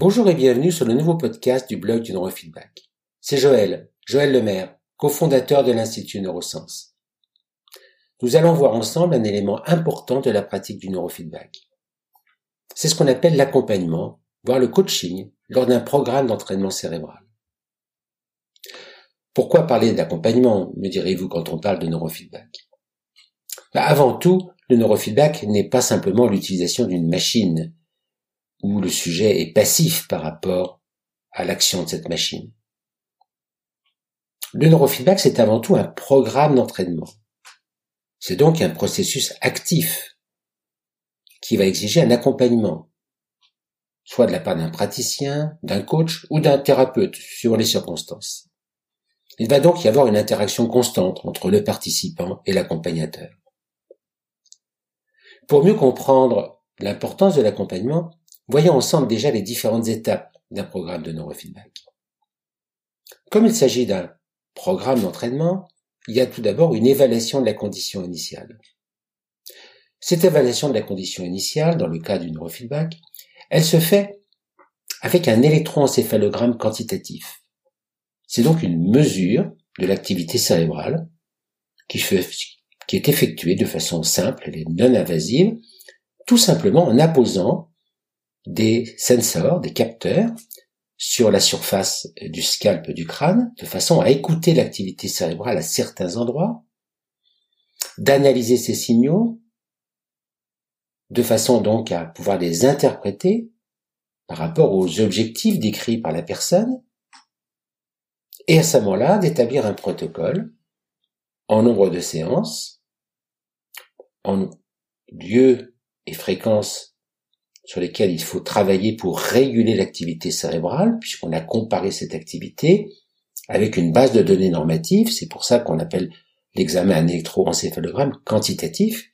Bonjour et bienvenue sur le nouveau podcast du blog du neurofeedback. C'est Joël, Joël Lemaire, cofondateur de l'Institut Neurosciences. Nous allons voir ensemble un élément important de la pratique du neurofeedback. C'est ce qu'on appelle l'accompagnement, voire le coaching, lors d'un programme d'entraînement cérébral. Pourquoi parler d'accompagnement, me direz-vous quand on parle de neurofeedback? Bah, Avant tout, le neurofeedback n'est pas simplement l'utilisation d'une machine où le sujet est passif par rapport à l'action de cette machine. Le neurofeedback, c'est avant tout un programme d'entraînement. C'est donc un processus actif qui va exiger un accompagnement, soit de la part d'un praticien, d'un coach ou d'un thérapeute, suivant les circonstances. Il va donc y avoir une interaction constante entre le participant et l'accompagnateur. Pour mieux comprendre l'importance de l'accompagnement, voyons ensemble déjà les différentes étapes d'un programme de neurofeedback. Comme il s'agit d'un programme d'entraînement, il y a tout d'abord une évaluation de la condition initiale. Cette évaluation de la condition initiale, dans le cas du neurofeedback, elle se fait avec un électroencéphalogramme quantitatif. C'est donc une mesure de l'activité cérébrale qui, qui est effectuée de façon simple et non invasive, tout simplement en apposant des sensors, des capteurs, sur la surface du scalp du crâne, de façon à écouter l'activité cérébrale à certains endroits, d'analyser ces signaux, de façon donc à pouvoir les interpréter par rapport aux objectifs décrits par la personne, et à ce moment-là d'établir un protocole en nombre de séances, en lieu et fréquence sur lesquels il faut travailler pour réguler l'activité cérébrale, puisqu'on a comparé cette activité avec une base de données normatives. C'est pour ça qu'on appelle l'examen un électroencéphalogramme quantitatif.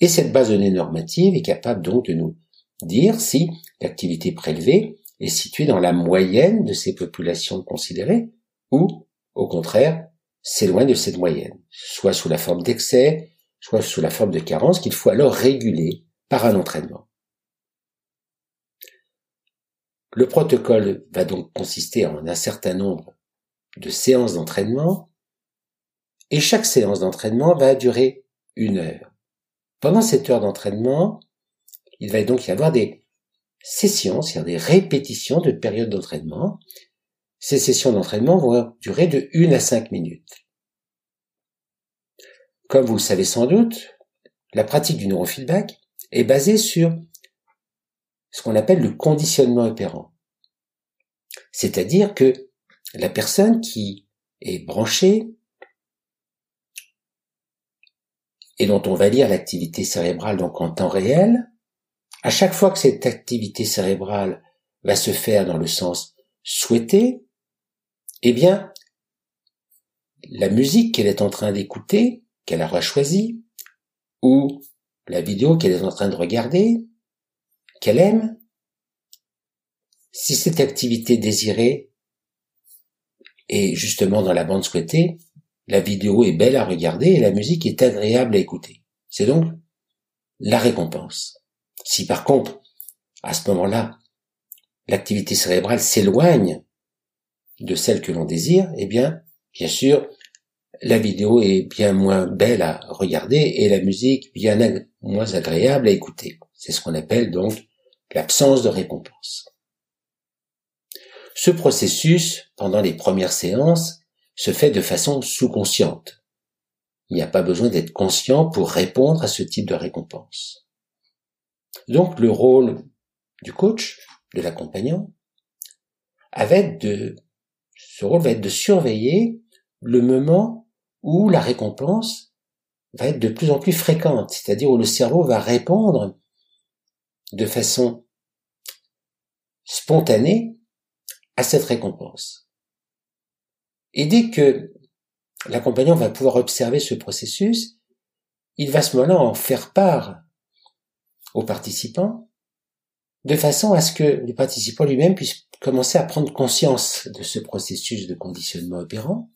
Et cette base de données normative est capable donc de nous dire si l'activité prélevée est située dans la moyenne de ces populations considérées ou, au contraire, s'éloigne de cette moyenne, soit sous la forme d'excès, soit sous la forme de carence qu'il faut alors réguler par un entraînement. Le protocole va donc consister en un certain nombre de séances d'entraînement et chaque séance d'entraînement va durer une heure. Pendant cette heure d'entraînement, il va donc y avoir des sessions, c'est-à-dire des répétitions de périodes d'entraînement. Ces sessions d'entraînement vont durer de 1 à 5 minutes. Comme vous le savez sans doute, la pratique du neurofeedback est basée sur ce qu'on appelle le conditionnement opérant. C'est-à-dire que la personne qui est branchée et dont on va lire l'activité cérébrale donc en temps réel, à chaque fois que cette activité cérébrale va se faire dans le sens souhaité, eh bien, la musique qu'elle est en train d'écouter, qu'elle aura choisie, ou la vidéo qu'elle est en train de regarder, qu'elle aime, si cette activité désirée est justement dans la bande souhaitée, la vidéo est belle à regarder et la musique est agréable à écouter. C'est donc la récompense. Si par contre, à ce moment-là, l'activité cérébrale s'éloigne de celle que l'on désire, eh bien, bien sûr, la vidéo est bien moins belle à regarder et la musique bien moins agréable à écouter. C'est ce qu'on appelle donc l'absence de récompense. Ce processus, pendant les premières séances, se fait de façon sous-consciente. Il n'y a pas besoin d'être conscient pour répondre à ce type de récompense. Donc le rôle du coach, de l'accompagnant, de, ce rôle va être de surveiller le moment où la récompense va être de plus en plus fréquente, c'est-à-dire où le cerveau va répondre de façon spontanée à cette récompense. Et dès que l'accompagnant va pouvoir observer ce processus, il va à ce moment-là en faire part aux participants de façon à ce que les participants lui-même puissent commencer à prendre conscience de ce processus de conditionnement opérant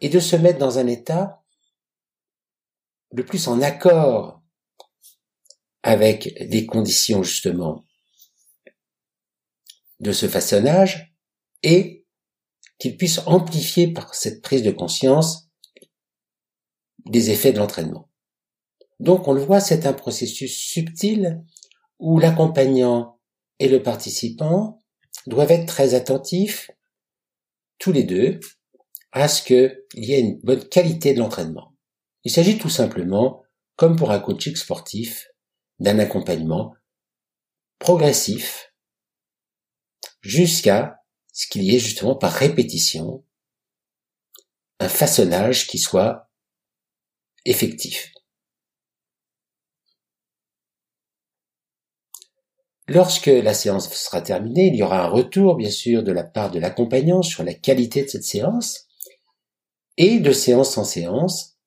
et de se mettre dans un état le plus en accord avec des conditions justement de ce façonnage et qu'il puisse amplifier par cette prise de conscience des effets de l'entraînement. Donc on le voit, c'est un processus subtil où l'accompagnant et le participant doivent être très attentifs, tous les deux, à ce qu'il y ait une bonne qualité de l'entraînement. Il s'agit tout simplement, comme pour un coaching sportif, d'un accompagnement progressif jusqu'à ce qu'il y ait justement par répétition un façonnage qui soit effectif. Lorsque la séance sera terminée, il y aura un retour, bien sûr, de la part de l'accompagnant sur la qualité de cette séance. Et de séance en séance,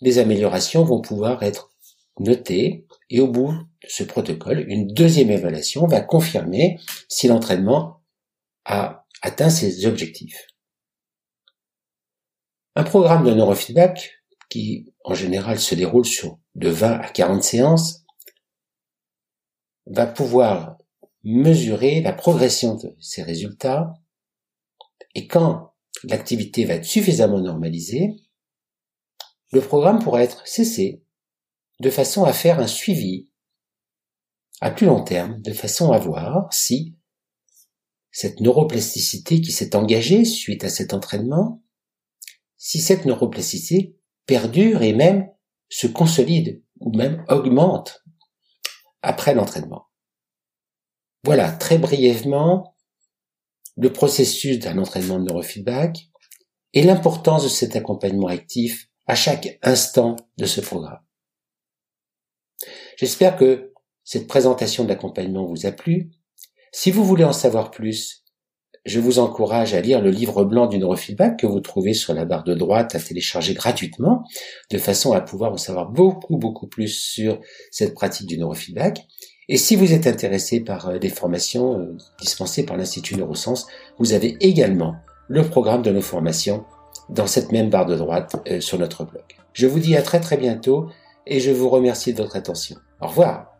les améliorations vont pouvoir être notées et au bout de ce protocole, une deuxième évaluation va confirmer si l'entraînement a atteint ses objectifs. Un programme de neurofeedback qui en général se déroule sur de 20 à 40 séances va pouvoir mesurer la progression de ces résultats et quand l'activité va être suffisamment normalisée, le programme pourra être cessé de façon à faire un suivi à plus long terme, de façon à voir si cette neuroplasticité qui s'est engagée suite à cet entraînement, si cette neuroplasticité perdure et même se consolide ou même augmente après l'entraînement. Voilà très brièvement le processus d'un entraînement de neurofeedback et l'importance de cet accompagnement actif à chaque instant de ce programme. J'espère que cette présentation d'accompagnement vous a plu. Si vous voulez en savoir plus, je vous encourage à lire le livre blanc du neurofeedback que vous trouvez sur la barre de droite à télécharger gratuitement, de façon à pouvoir en savoir beaucoup, beaucoup plus sur cette pratique du neurofeedback. Et si vous êtes intéressé par euh, des formations euh, dispensées par l'Institut Neurosciences, vous avez également le programme de nos formations dans cette même barre de droite euh, sur notre blog. Je vous dis à très très bientôt et je vous remercie de votre attention. Au revoir